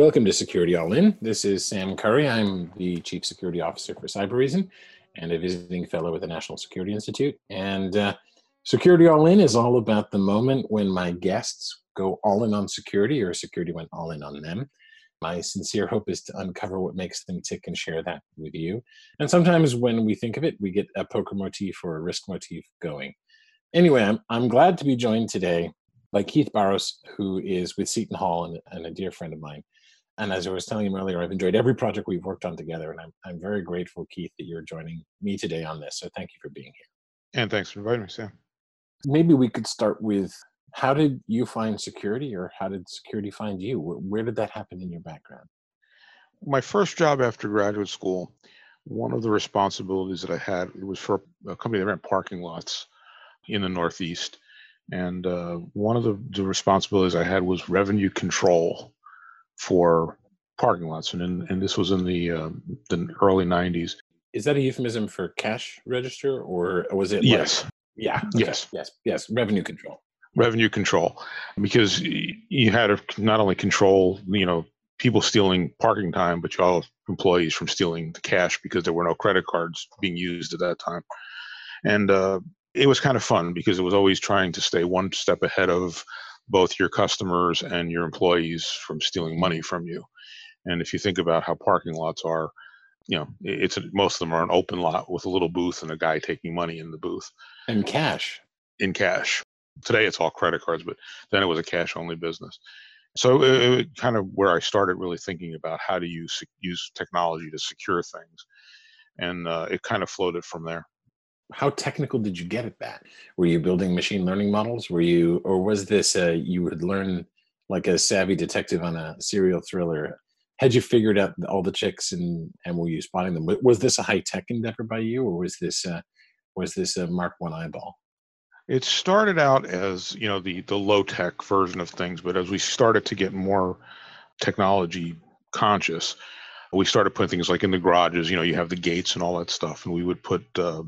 Welcome to Security All In. This is Sam Curry. I'm the Chief Security Officer for Cybereason and a visiting fellow with the National Security Institute. And uh, Security All In is all about the moment when my guests go all in on security or security went all in on them. My sincere hope is to uncover what makes them tick and share that with you. And sometimes when we think of it, we get a poker motif or a risk motif going. Anyway, I'm, I'm glad to be joined today by Keith Barros, who is with Seton Hall and, and a dear friend of mine. And as I was telling him earlier, I've enjoyed every project we've worked on together, and I'm, I'm very grateful, Keith, that you're joining me today on this. So thank you for being here. And thanks for inviting me, Sam. Maybe we could start with how did you find security, or how did security find you? Where, where did that happen in your background? My first job after graduate school, one of the responsibilities that I had it was for a company that ran parking lots in the Northeast. And uh, one of the, the, responsibilities I had was revenue control for parking lots, and in, and this was in the uh, the early '90s. Is that a euphemism for cash register, or was it? Yes. Like, yeah. Okay. Yes. Yes. Yes. Revenue control. Revenue control, because you had to not only control, you know, people stealing parking time, but you all employees from stealing the cash because there were no credit cards being used at that time. And uh, it was kind of fun because it was always trying to stay one step ahead of both your customers and your employees from stealing money from you. And if you think about how parking lots are, you know, it's a, most of them are an open lot with a little booth and a guy taking money in the booth and cash. In cash. Today it's all credit cards, but then it was a cash only business. So it, it kind of where I started really thinking about how do you use technology to secure things, and uh, it kind of floated from there how technical did you get at that? Were you building machine learning models? Were you, or was this a, you would learn like a savvy detective on a serial thriller? Had you figured out all the checks and and were you spotting them? Was this a high tech endeavor by you, or was this uh, was this a Mark One eyeball? It started out as you know the the low tech version of things, but as we started to get more technology conscious, we started putting things like in the garages. You know, you have the gates and all that stuff, and we would put uh,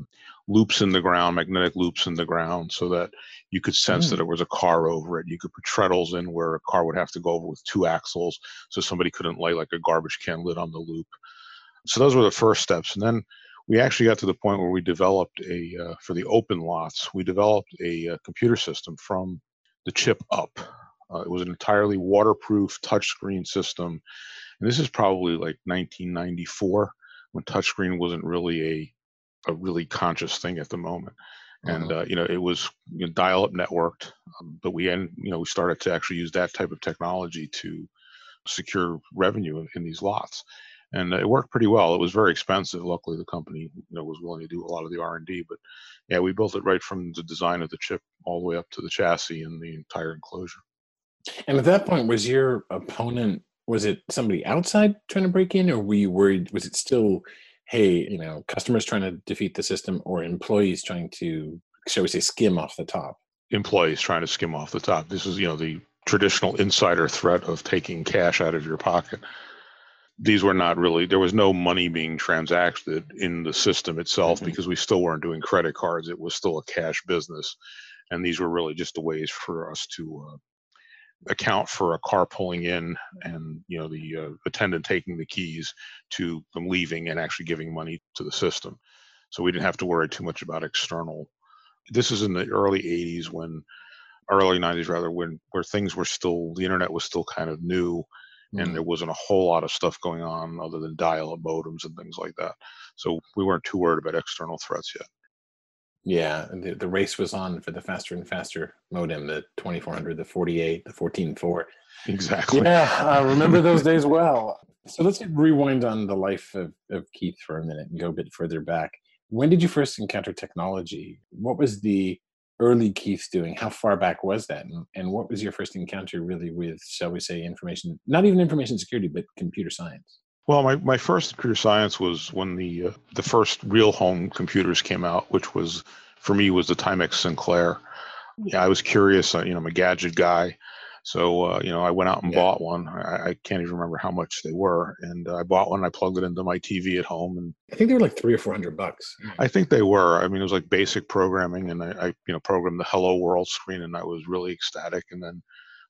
loops in the ground, magnetic loops in the ground, so that you could sense mm. that there was a car over it. You could put treadles in where a car would have to go over with two axles, so somebody couldn't lay like a garbage can lid on the loop. So those were the first steps, and then we actually got to the point where we developed a uh, for the open lots. We developed a, a uh, computer system from the chip up. Uh, it was an entirely waterproof touchscreen system, and this is probably like 1994 when touchscreen wasn't really a a really conscious thing at the moment. And uh-huh. uh, you know, it was you know, dial-up networked, um, but we and you know we started to actually use that type of technology to secure revenue in, in these lots, and uh, it worked pretty well. It was very expensive. Luckily, the company you know was willing to do a lot of the R and D, but yeah, we built it right from the design of the chip all the way up to the chassis and the entire enclosure. And at that point, was your opponent was it somebody outside trying to break in, or were you worried? Was it still hey, you know, customers trying to defeat the system or employees trying to, shall we say, skim off the top? Employees trying to skim off the top. This is, you know, the traditional insider threat of taking cash out of your pocket. These were not really, there was no money being transacted in the system itself mm-hmm. because we still weren't doing credit cards. It was still a cash business. And these were really just the ways for us to uh, account for a car pulling in and you know the uh, attendant taking the keys to them leaving and actually giving money to the system. So we didn't have to worry too much about external. This is in the early 80s when early 90s rather when where things were still the internet was still kind of new mm-hmm. and there wasn't a whole lot of stuff going on other than dial-up modems and things like that. So we weren't too worried about external threats yet yeah, the, the race was on for the faster and faster modem, the 2400, the 48, the 14.4. Exactly. Yeah, I remember those days well. So let's rewind on the life of, of Keith for a minute and go a bit further back. When did you first encounter technology? What was the early Keith doing? How far back was that? And, and what was your first encounter really with, shall we say, information, not even information security, but computer science? Well, my, my first computer science was when the uh, the first real home computers came out, which was for me was the Timex Sinclair. Yeah, I was curious. Uh, you know, I'm a gadget guy, so uh, you know I went out and yeah. bought one. I, I, can't even remember how much they were, and uh, I bought one. I plugged it into my TV at home, and I think they were like three or four hundred bucks. I think they were. I mean, it was like basic programming, and I, I you know programmed the Hello World screen, and I was really ecstatic. And then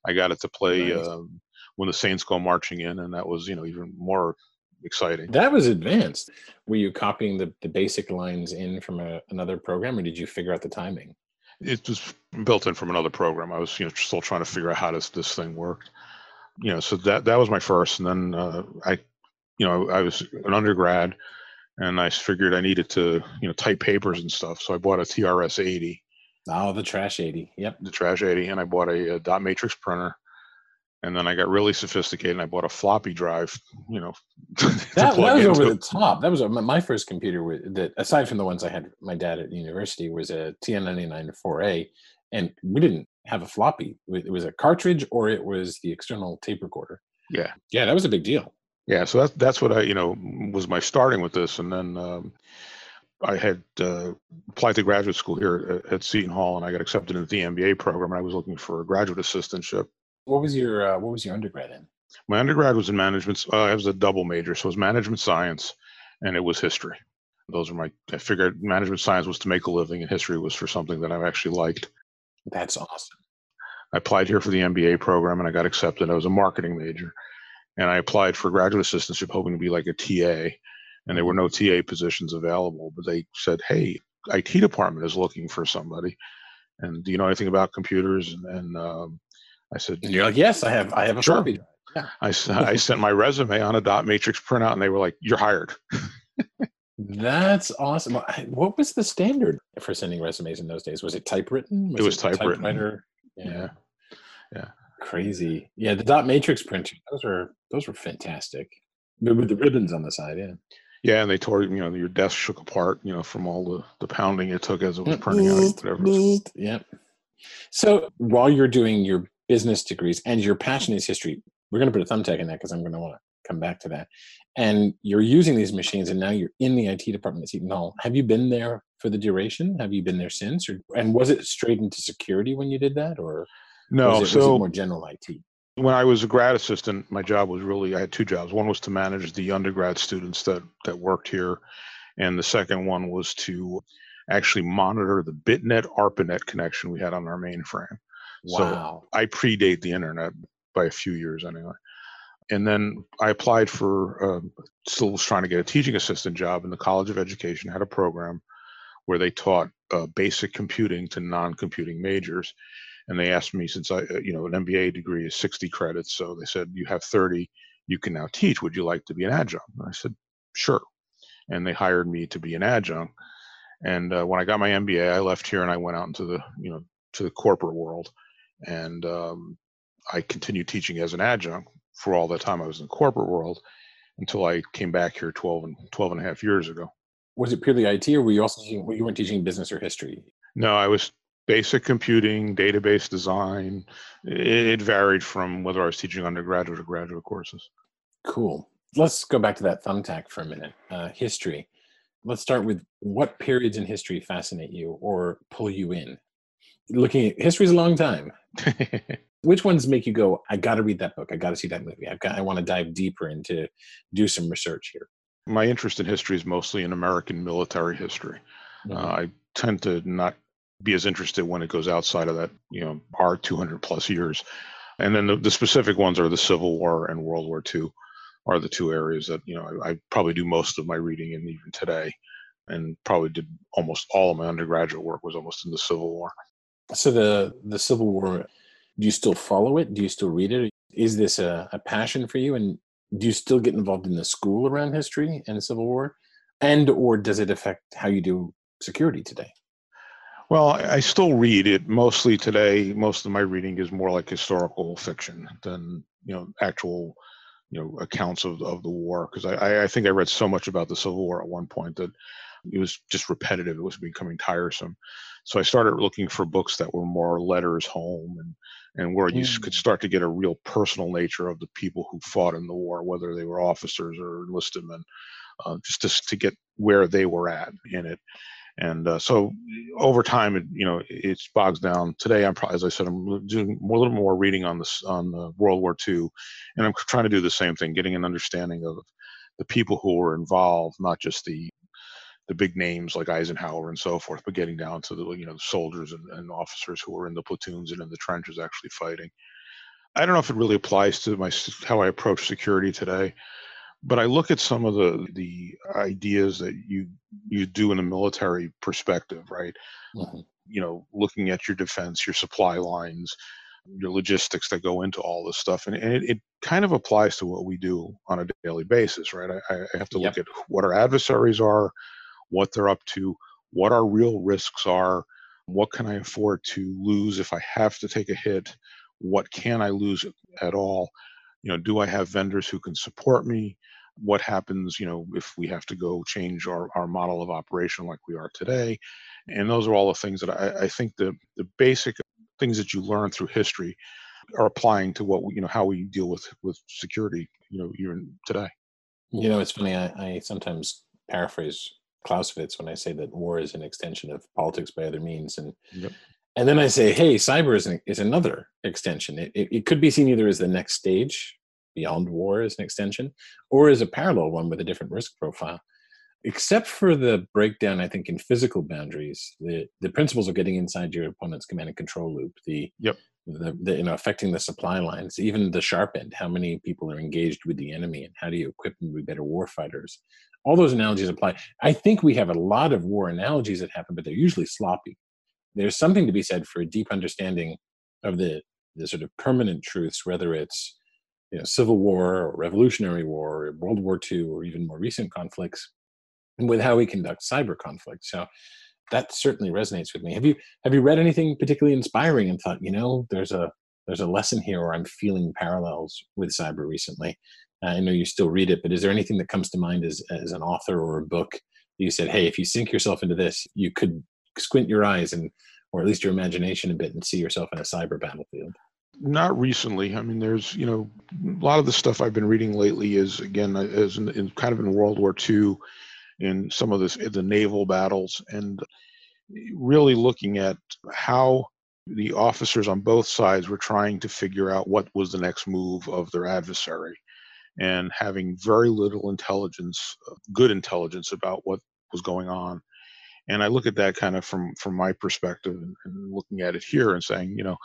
I got it to play. Nice. Um, when the Saints go marching in, and that was you know even more exciting. That was advanced. Were you copying the, the basic lines in from a, another program, or did you figure out the timing? It was built in from another program. I was you know still trying to figure out how does this thing worked. You know, so that that was my first, and then uh, I, you know, I was an undergrad, and I figured I needed to you know type papers and stuff. So I bought a TRS 80. Oh, the Trash 80. Yep. The Trash 80, and I bought a, a dot matrix printer and then I got really sophisticated and I bought a floppy drive. You know, that, that was over the top. That was a, my first computer that, aside from the ones I had my dad at university, was a TI99 4A, and we didn't have a floppy. It was a cartridge or it was the external tape recorder. Yeah, yeah, that was a big deal. Yeah, so that's that's what I you know was my starting with this, and then. Um, I had uh, applied to graduate school here at, at Seton Hall, and I got accepted into the MBA program. And I was looking for a graduate assistantship what was your uh, What was your undergrad in? My undergrad was in management. Uh, I was a double major, so it was management science, and it was history. Those are my. I figured management science was to make a living, and history was for something that I actually liked. That's awesome. I applied here for the MBA program, and I got accepted. I was a marketing major, and I applied for graduate assistantship, hoping to be like a TA. And there were no TA positions available, but they said, "Hey, IT department is looking for somebody." And do you know anything about computers? And, and um, I said, and you're like, yes, I have, I have a sure. floppy drive. Yeah. I, I sent my resume on a dot matrix printout and they were like, you're hired. That's awesome. What was the standard for sending resumes in those days? Was it typewritten? Was it was it typewritten. Typewriter? Yeah. yeah. Yeah. Crazy. Yeah. The dot matrix printers, those were, those were fantastic. With the ribbons on the side. Yeah. Yeah, and they tore you know your desk shook apart you know from all the the pounding it took as it was printing out whatever. Yep. So while you're doing your business degrees and your passion is history. We're going to put a thumbtack in that because i'm going to want to come back to that. And you're using these machines and now you're in the it department at seton hall. Have you been there for the duration? Have you been there since? Or and was it straight into security when you did that or no was it, so was it more general it when i was a grad assistant my job was really i had two jobs. One was to manage the undergrad students that that worked here and the second one was to actually monitor the bitnet arpanet connection we had on our mainframe Wow. So I predate the internet by a few years anyway. And then I applied for, uh, still was trying to get a teaching assistant job in the College of Education, had a program where they taught uh, basic computing to non computing majors. And they asked me, since I, uh, you know, an MBA degree is 60 credits. So they said, you have 30, you can now teach. Would you like to be an adjunct? And I said, sure. And they hired me to be an adjunct. And uh, when I got my MBA, I left here and I went out into the, you know, to the corporate world and um, I continued teaching as an adjunct for all the time I was in the corporate world until I came back here 12 and 12 and a half years ago. Was it purely IT or were you also teaching, you weren't teaching business or history? No, I was basic computing, database design. It varied from whether I was teaching undergraduate or graduate courses. Cool. Let's go back to that thumbtack for a minute. Uh, history. Let's start with what periods in history fascinate you or pull you in? looking at history's a long time. Which ones make you go, I got to read that book. I got to see that movie. I've got, I want to dive deeper into do some research here. My interest in history is mostly in American military history. Mm-hmm. Uh, I tend to not be as interested when it goes outside of that, you know, our 200 plus years. And then the, the specific ones are the Civil War and World War II are the two areas that, you know, I, I probably do most of my reading in even today and probably did almost all of my undergraduate work was almost in the Civil War. So the the Civil War, do you still follow it? Do you still read it? Is this a, a passion for you? And do you still get involved in the school around history and the Civil War? And or does it affect how you do security today? Well, I still read it mostly today. Most of my reading is more like historical fiction than you know actual you know accounts of, of the war because I, I think I read so much about the Civil War at one point that it was just repetitive. It was becoming tiresome. So I started looking for books that were more letters home and and where you mm. could start to get a real personal nature of the people who fought in the war, whether they were officers or enlisted men, uh, just to, to get where they were at in it. And uh, so over time, it, you know, it bogs down. Today, I'm as I said, I'm doing a little more reading on this on the World War II, and I'm trying to do the same thing, getting an understanding of the people who were involved, not just the the big names like Eisenhower and so forth, but getting down to the you know the soldiers and, and officers who were in the platoons and in the trenches actually fighting. I don't know if it really applies to my how I approach security today, but I look at some of the the ideas that you you do in a military perspective, right? Mm-hmm. You know, looking at your defense, your supply lines, your logistics that go into all this stuff, and, and it, it, kind of applies to what we do on a daily basis, right? I, I have to yep. look at what our adversaries are, what they're up to, what our real risks are, what can I afford to lose if I have to take a hit, what can I lose at all, you know, do I have vendors who can support me? What happens, you know, if we have to go change our, our model of operation like we are today? And those are all the things that I, I think the the basic things that you learn through history are applying to what you know how we deal with with security you know even today you know it's funny i, I sometimes paraphrase clausewitz when i say that war is an extension of politics by other means and yep. and then i say hey cyber is, an, is another extension it, it, it could be seen either as the next stage beyond war as an extension or as a parallel one with a different risk profile except for the breakdown, I think, in physical boundaries, the, the principles of getting inside your opponent's command and control loop, the, yep. The, the, you know, affecting the supply lines, even the sharp end, how many people are engaged with the enemy and how do you equip them to be better war fighters? All those analogies apply. I think we have a lot of war analogies that happen, but they're usually sloppy. There's something to be said for a deep understanding of the, the sort of permanent truths, whether it's you know, Civil War or Revolutionary War or World War II or even more recent conflicts and with how we conduct cyber conflict. So that certainly resonates with me. Have you have you read anything particularly inspiring and thought, you know, there's a there's a lesson here, or I'm feeling parallels with cyber recently? I know you still read it, but is there anything that comes to mind as as an author or a book you said, hey, if you sink yourself into this, you could squint your eyes and or at least your imagination a bit and see yourself in a cyber battlefield? Not recently. I mean, there's you know a lot of the stuff I've been reading lately is again uh, is in, in kind of in World War II in some of this the naval battles and really looking at how the officers on both sides were trying to figure out what was the next move of their adversary and having very little intelligence good intelligence about what was going on. And i look at that kind of from from my perspective and, and looking at it here and saying you know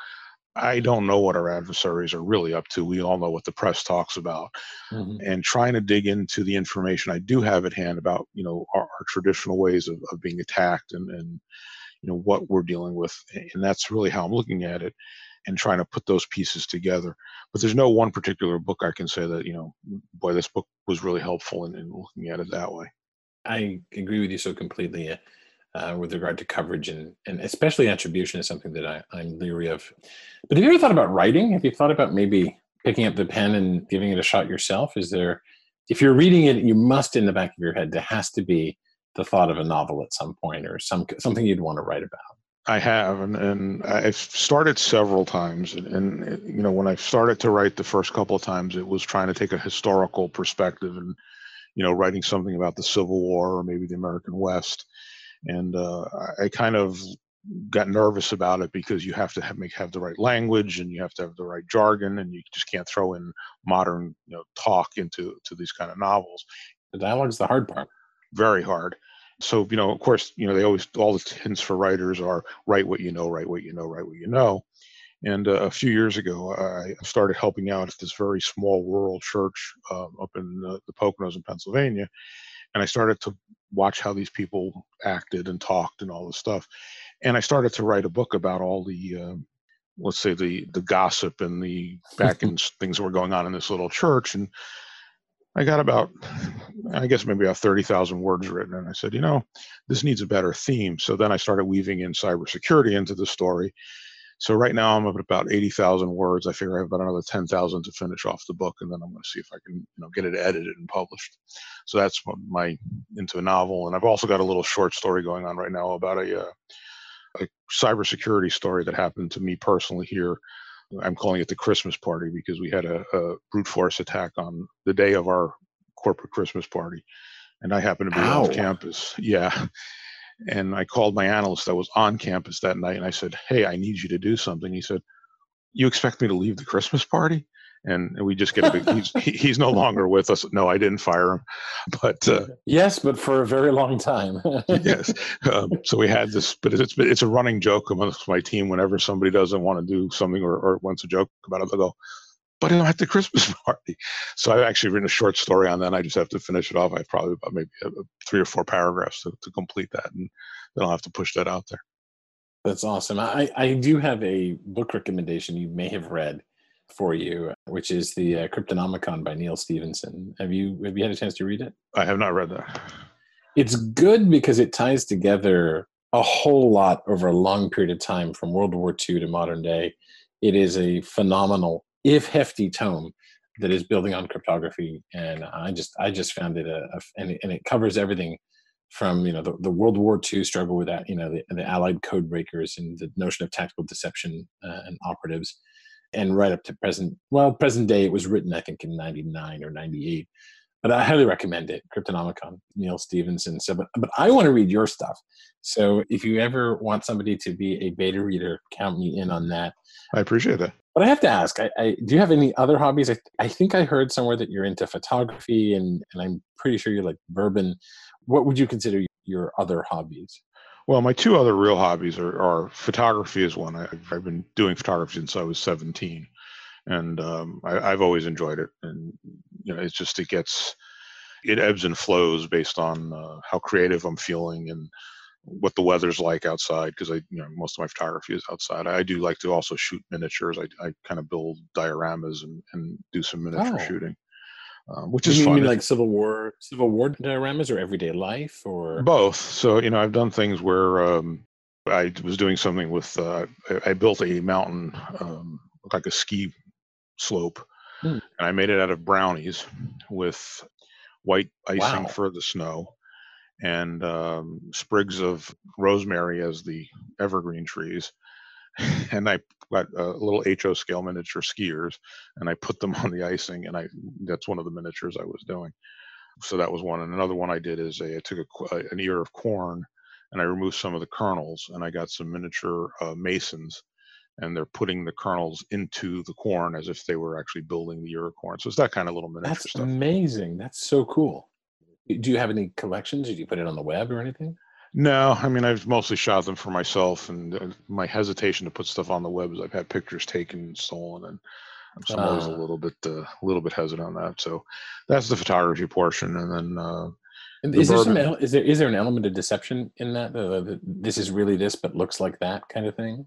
I don't know what our adversaries are really up to. We all know what the press talks about, mm-hmm. and trying to dig into the information I do have at hand about you know our, our traditional ways of, of being attacked and and you know what we're dealing with, and that's really how I'm looking at it, and trying to put those pieces together. But there's no one particular book I can say that you know, boy, this book was really helpful in, in looking at it that way. I agree with you so completely uh, with regard to coverage and, and especially attribution is something that I, I'm leery of. But have you ever thought about writing? Have you thought about maybe picking up the pen and giving it a shot yourself? Is there, if you're reading it, you must in the back of your head, there has to be the thought of a novel at some point or some something you'd want to write about. I have, and, and I've started several times. And, and, you know, when I started to write the first couple of times, it was trying to take a historical perspective and, you know, writing something about the Civil War or maybe the American West and uh, I kind of got nervous about it because you have to have make have the right language and you have to have the right jargon and you just can't throw in modern you know talk into to these kind of novels. The dialogue's the hard part. Very hard. So you know, of course, you know they always all the hints for writers are write what you know, write what you know, write what you know. And uh, a few years ago, I started helping out at this very small rural church uh, up in the, the Poconos in Pennsylvania, and I started to watch how these people acted and talked and all this stuff. And I started to write a book about all the, uh, let's say the the gossip and the back and things that were going on in this little church. And I got about, I guess maybe about thirty thousand words written. And I said, you know, this needs a better theme. So then I started weaving in cybersecurity into the story. So right now I'm at about 80,000 words. I figure I have about another 10,000 to finish off the book, and then I'm going to see if I can, you know, get it edited and published. So that's my into a novel, and I've also got a little short story going on right now about a, uh, a cybersecurity story that happened to me personally here. I'm calling it the Christmas party because we had a, a brute force attack on the day of our corporate Christmas party, and I happened to be Ow. off campus. Yeah, and I called my analyst that was on campus that night and I said, Hey, I need you to do something. He said, You expect me to leave the Christmas party? and we just get a big. he's he's no longer with us. No, I didn't fire him, but uh, yes, but for a very long time. yes, um, so we had this, but it's it's a running joke amongst my team. Whenever somebody doesn't want to do something or, or wants a joke about it, they'll go, "But I'm at the Christmas party." So I've actually written a short story on that. And I just have to finish it off. I have probably about maybe three or four paragraphs to, to complete that, and then I'll have to push that out there. That's awesome. I, I do have a book recommendation you may have read for you, which is the uh, Cryptonomicon by Neal Stephenson. Have you have you had a chance to read it? I have not read that. It's good because it ties together a whole lot over a long period of time from World War II to modern day. It is a phenomenal, if hefty, tome that is building on cryptography, and I just I just found it a, a and, it, and it covers everything from you know the, the World War II struggle with that you know the, the Allied code breakers and the notion of tactical deception uh, and operatives. And right up to present well present day it was written i think in 99 or 98 but i highly recommend it cryptonomicon neal stephenson. So but, but i want to read your stuff. So if you ever want somebody to be a beta reader count me in on that. I appreciate that but i have to ask I, I do you have any other hobbies I, I think i heard somewhere that you're into photography and, and i'm pretty sure you like bourbon what would you consider your other hobbies well, my two other real hobbies are, are photography is one. I, have been doing photography since I was 17, and um, I, have always enjoyed it. And you know, it's just it gets it ebbs and flows based on uh, how creative I'm feeling and what the weather's like outside. Because I, you know, most of my photography is outside. I do like to also shoot miniatures. I, I kind of build dioramas and, and do some miniature oh. shooting um, which is you fun. mean like Civil War, Civil War dioramas, or everyday life, or both? So you know, I've done things where um, I was doing something with. Uh, I, I, built a mountain, um, like a ski slope, hmm. and I made it out of brownies with white icing wow. for the snow and um, sprigs of rosemary as the evergreen trees and I got a little HO scale miniature skiers, and I put them on the icing, and I that's one of the miniatures I was doing. So that was one, and another one I did is a, I took a, an ear of corn, and I removed some of the kernels, and I got some miniature uh, masons, and they're putting the kernels into the corn as if they were actually building the ear of corn. So it's that kind of little miniature That's stuff. amazing. That's so cool. Do you have any collections? Did you put it on the web or anything? No, I mean I've mostly shot them for myself, and uh, my hesitation to put stuff on the web is I've had pictures taken and stolen, and so I'm always a ah. little bit uh, a little bit hesitant on that. So that's the photography portion, and then uh, is there some is there is there an element of deception in that? Uh, this is really this, but looks like that kind of thing.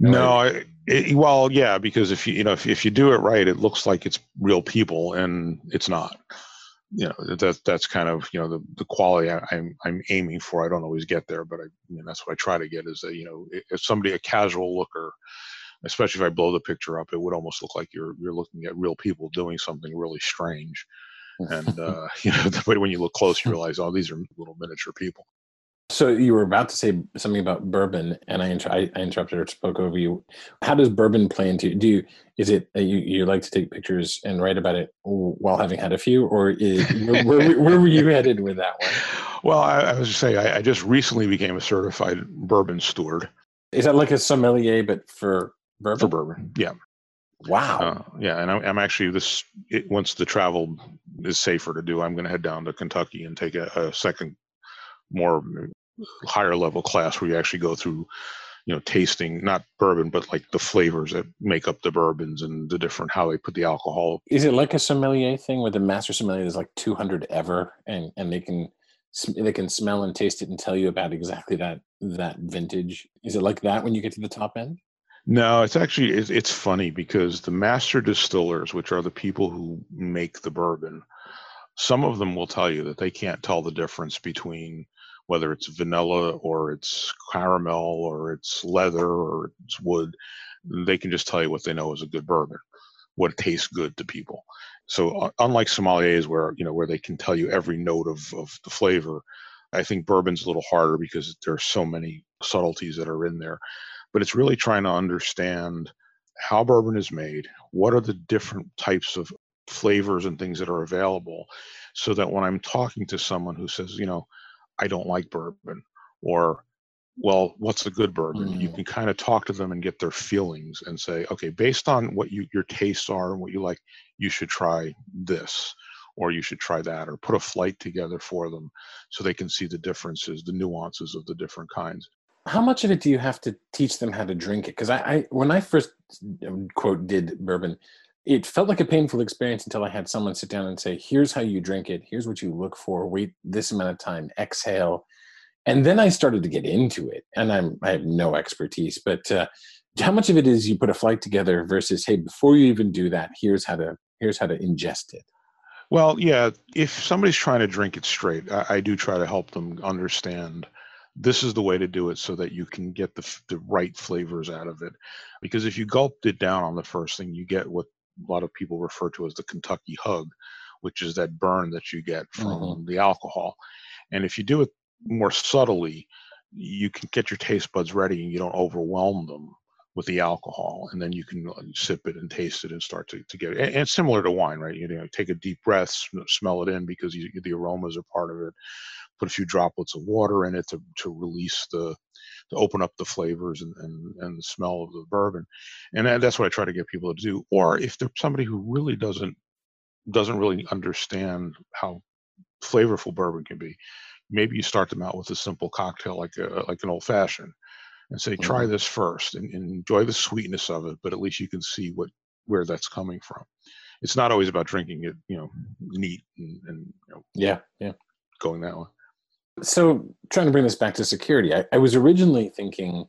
No, I, it, well, yeah, because if you you know if if you do it right, it looks like it's real people, and it's not you know that that's kind of you know the, the quality I, am I'm, I'm aiming for. I don't always get there, but I mean, that's what I try to get is that you know if somebody a casual looker, especially if I blow the picture up, it would almost look like you're you're looking at real people doing something really strange. and uh, you know, but when you look close, you realize, oh, these are little miniature people. So you were about to say something about bourbon, and I, inter- I, interrupted or spoke over you. How does bourbon play into? Do you is it you you like to take pictures and write about it while having had a few, or is, where, where, where, were you headed with that one? Well, I, I was just saying I, I just recently became a certified bourbon steward. Is that like a sommelier, but for bourbon? For bourbon, yeah. Wow. Uh, yeah, and I'm, I'm actually this. It, once the travel is safer to do, I'm going to head down to Kentucky and take a, a second more mm, higher level class where you actually go through you know tasting not bourbon but like the flavors that make up the bourbons and the different how they put the alcohol is it like a sommelier thing where the master sommelier is like 200 ever and and they can they can smell and taste it and tell you about exactly that that vintage? Is it like that when you get to the top end? No it's actually it's, it's funny because the master distillers which are the people who make the bourbon some of them will tell you that they can't tell the difference between whether it's vanilla or it's caramel or it's leather or it's wood, they can just tell you what they know is a good bourbon, what tastes good to people. So uh, unlike sommeliers, where you know where they can tell you every note of of the flavor, I think bourbon's a little harder because there are so many subtleties that are in there. But it's really trying to understand how bourbon is made, what are the different types of flavors and things that are available, so that when I'm talking to someone who says, you know, I don't like bourbon, or well, what's a good bourbon? Mm. You can kind of talk to them and get their feelings and say, okay, based on what you, your tastes are and what you like, you should try this or you should try that or put a flight together for them so they can see the differences, the nuances of the different kinds. How much of it do you have to teach them how to drink it? Because I, I, when I first um, quote did bourbon, it felt like a painful experience until I had someone sit down and say, "Here's how you drink it. Here's what you look for. Wait this amount of time. Exhale." And then I started to get into it, and I'm I have no expertise, but uh, how much of it is you put a flight together versus, hey, before you even do that, here's how to here's how to ingest it. Well, yeah, if somebody's trying to drink it straight, I, I do try to help them understand this is the way to do it so that you can get the, the right flavors out of it. Because if you gulped it down on the first thing, you get what a lot of people refer to as the Kentucky hug, which is that burn that you get from mm-hmm. the alcohol. And if you do it more subtly, you can get your taste buds ready and you don't overwhelm them with the alcohol and then you can uh, sip it and taste it and start to, to get it and, and similar to wine right you know take a deep breath smell it in because you, the aromas are part of it put a few droplets of water in it to, to release the to open up the flavors and, and, and the smell of the bourbon and that's what i try to get people to do or if they're somebody who really doesn't doesn't really understand how flavorful bourbon can be maybe you start them out with a simple cocktail like a, like an old fashioned and say, try mm-hmm. this first and, and, enjoy the sweetness of it, but at least you can see what where that's coming from. It's not always about drinking it, you know, neat and, and you know, yeah, yeah, going that way. So trying to bring this back to security, I, I was originally thinking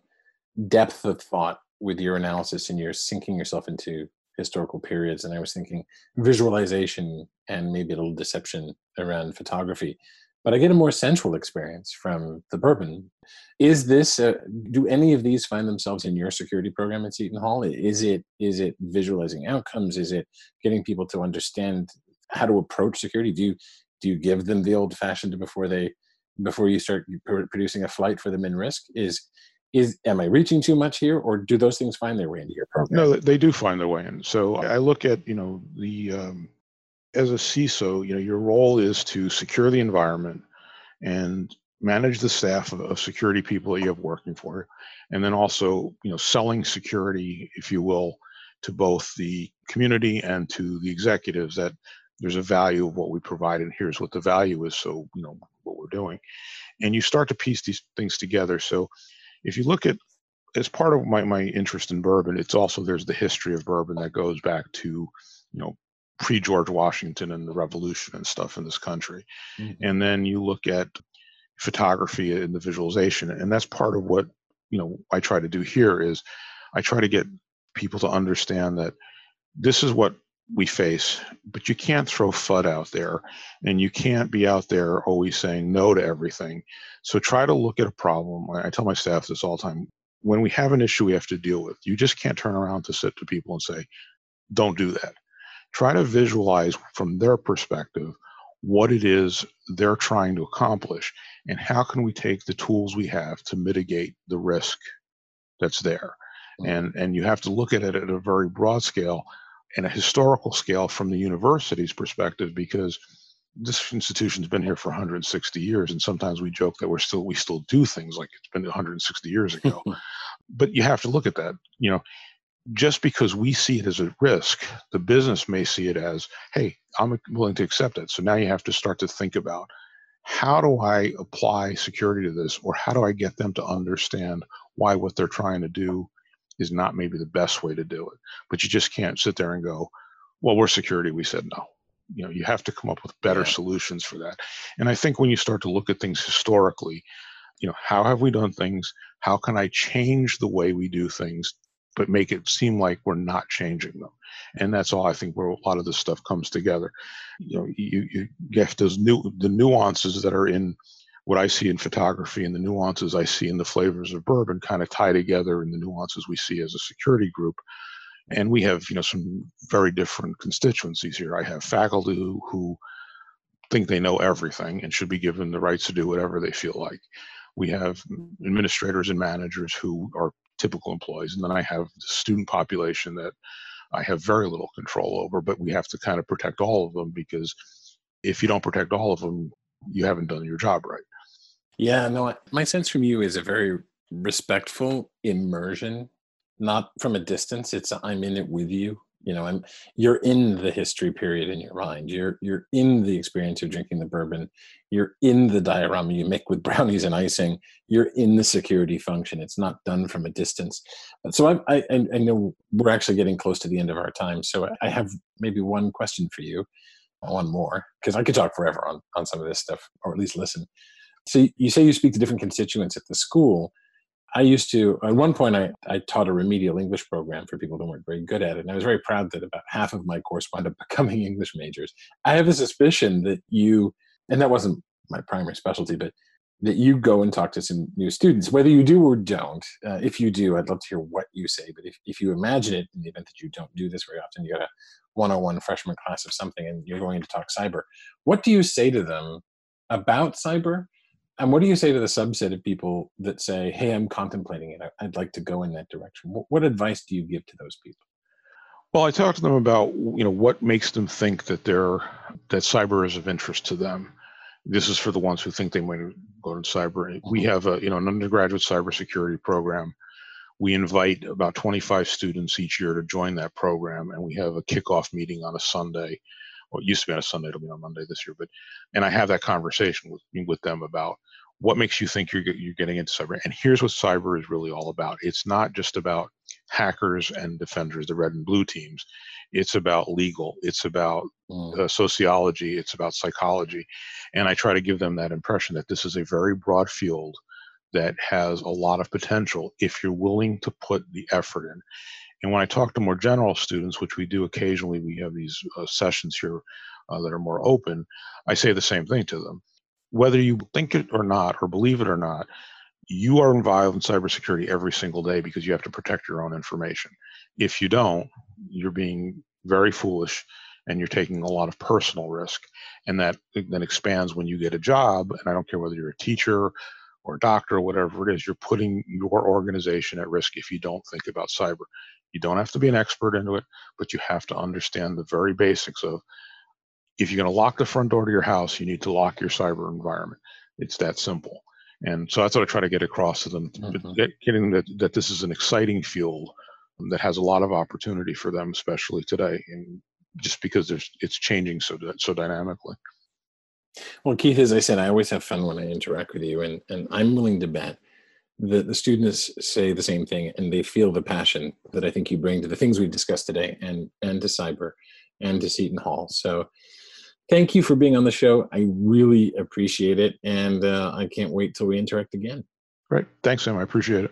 depth of thought with your analysis and you're sinking yourself into historical periods and i was thinking visualization and maybe a little deception around photography but I get a more sensual experience from the bourbon. Is this? Uh, do any of these find themselves in your security program at Seton Hall? Is it? Is it visualizing outcomes? Is it getting people to understand how to approach security? Do you do you give them the old fashioned before they before you start producing a flight for them in risk? Is is am I reaching too much here, or do those things find their way into your program? No, they do find their way in. So I look at you know the um, as a CISO, you know, your role is to secure the environment and manage the staff of, of, security people that you have working for, and then also, you know, selling security, if you will, to both the community and to the executives that there's a value of what we provide, and here's what the value is. So, you know, what we're doing, and you start to piece these things together. So, if you look at as part of my, my interest in bourbon, it's also there's the history of bourbon that goes back to, you know, pre George Washington and the revolution and stuff in this country. Mm-hmm. And then you look at photography and the visualization. And that's part of what, you know, I try to do here is I try to get people to understand that this is what we face, but you can't throw FUD out there and you can't be out there always saying no to everything. So try to look at a problem. I tell my staff this all the time. When we have an issue we have to deal with, you just can't turn around to sit to people and say, don't do that try to visualize from their perspective what it is they're trying to accomplish and how can we take the tools we have to mitigate the risk that's there mm-hmm. and and you have to look at it at a very broad scale and a historical scale from the university's perspective because this institution's been here for 160 years and sometimes we joke that we're still we still do things like it's been 160 years ago but you have to look at that you know just because we see it as a risk, the business may see it as, hey, I'm willing to accept it. So now you have to start to think about how do I apply security to this, or how do I get them to understand why what they're trying to do is not maybe the best way to do it. But you just can't sit there and go, well, we're security. We said no. You know, you have to come up with better yeah. solutions for that. And I think when you start to look at things historically, you know, how have we done things? How can I change the way we do things but make it seem like we're not changing them. And that's all I think where a lot of this stuff comes together. You know, you, you get those new the nuances that are in what I see in photography and the nuances I see in the flavors of bourbon kind of tie together in the nuances we see as a security group. And we have, you know, some very different constituencies here. I have faculty who, who think they know everything and should be given the rights to do whatever they feel like. We have administrators and managers who are typical employees. And then I have the student population that I have very little control over, but we have to kind of protect all of them because if you don't protect all of them, you haven't done your job right. Yeah, no, my sense from you is a very respectful immersion, not from a distance. It's I'm in it with you. You know, I'm you're in the history period in your mind. You're you're in the experience of drinking the bourbon. You're in the diorama you make with brownies and icing. You're in the security function. It's not done from a distance. So I I, I know we're actually getting close to the end of our time. So I have maybe one question for you, one more, because I could talk forever on on some of this stuff, or at least listen. So you say you speak to different constituents at the school I used to, at one point, I, I taught a remedial English program for people who weren't very good at it. And I was very proud that about half of my course wound up becoming English majors. I have a suspicion that you, and that wasn't my primary specialty, but that you go and talk to some new students, whether you do or don't. Uh, if you do, I'd love to hear what you say. But if, if you imagine it in the event that you don't do this very often, you got a 101 freshman class of something and you're going to talk cyber, what do you say to them about cyber? And what do you say to the subset of people that say, "Hey, I'm contemplating it. I'd like to go in that direction." What, what advice do you give to those people? Well, I talk to them about you know what makes them think that they're that cyber is of interest to them. This is for the ones who think they might go to cyber. We mm-hmm. have a you know an undergraduate cybersecurity program. We invite about 25 students each year to join that program, and we have a kickoff meeting on a Sunday. Well, it used to be on a Sunday; it'll be on Monday this year. But and I have that conversation with with them about what makes you think you're, you're getting into cyber and here's what cyber is really all about. It's not just about hackers and defenders the red and blue teams. It's about legal it's about mm. uh, sociology it's about psychology and i try to give them that impression that this is a very broad field that has a lot of potential if you're willing to put the effort in. And when i talk to more general students which we do occasionally we have these uh, sessions here uh, that are more open i say the same thing to them whether you think it or not, or believe it or not, you are involved in cybersecurity every single day because you have to protect your own information. If you don't, you're being very foolish and you're taking a lot of personal risk. And that then expands when you get a job. And I don't care whether you're a teacher or a doctor or whatever it is, you're putting your organization at risk if you don't think about cyber. You don't have to be an expert into it, but you have to understand the very basics of if you're going to lock the front door to your house, you need to lock your cyber environment. It's that simple. And so that's what I try to get across to them, mm-hmm. getting that, that this is an exciting field that has a lot of opportunity for them, especially today, and just because there's it's changing so so dynamically. Well, Keith, as I said, I always have fun when I interact with you, and and I'm willing to bet that the students say the same thing, and they feel the passion that I think you bring to the things we've discussed today, and and to cyber, and to Seton Hall. So thank you for being on the show. I really appreciate it. And uh, I can't wait till we interact again. Right. Thanks, Sam. I appreciate it.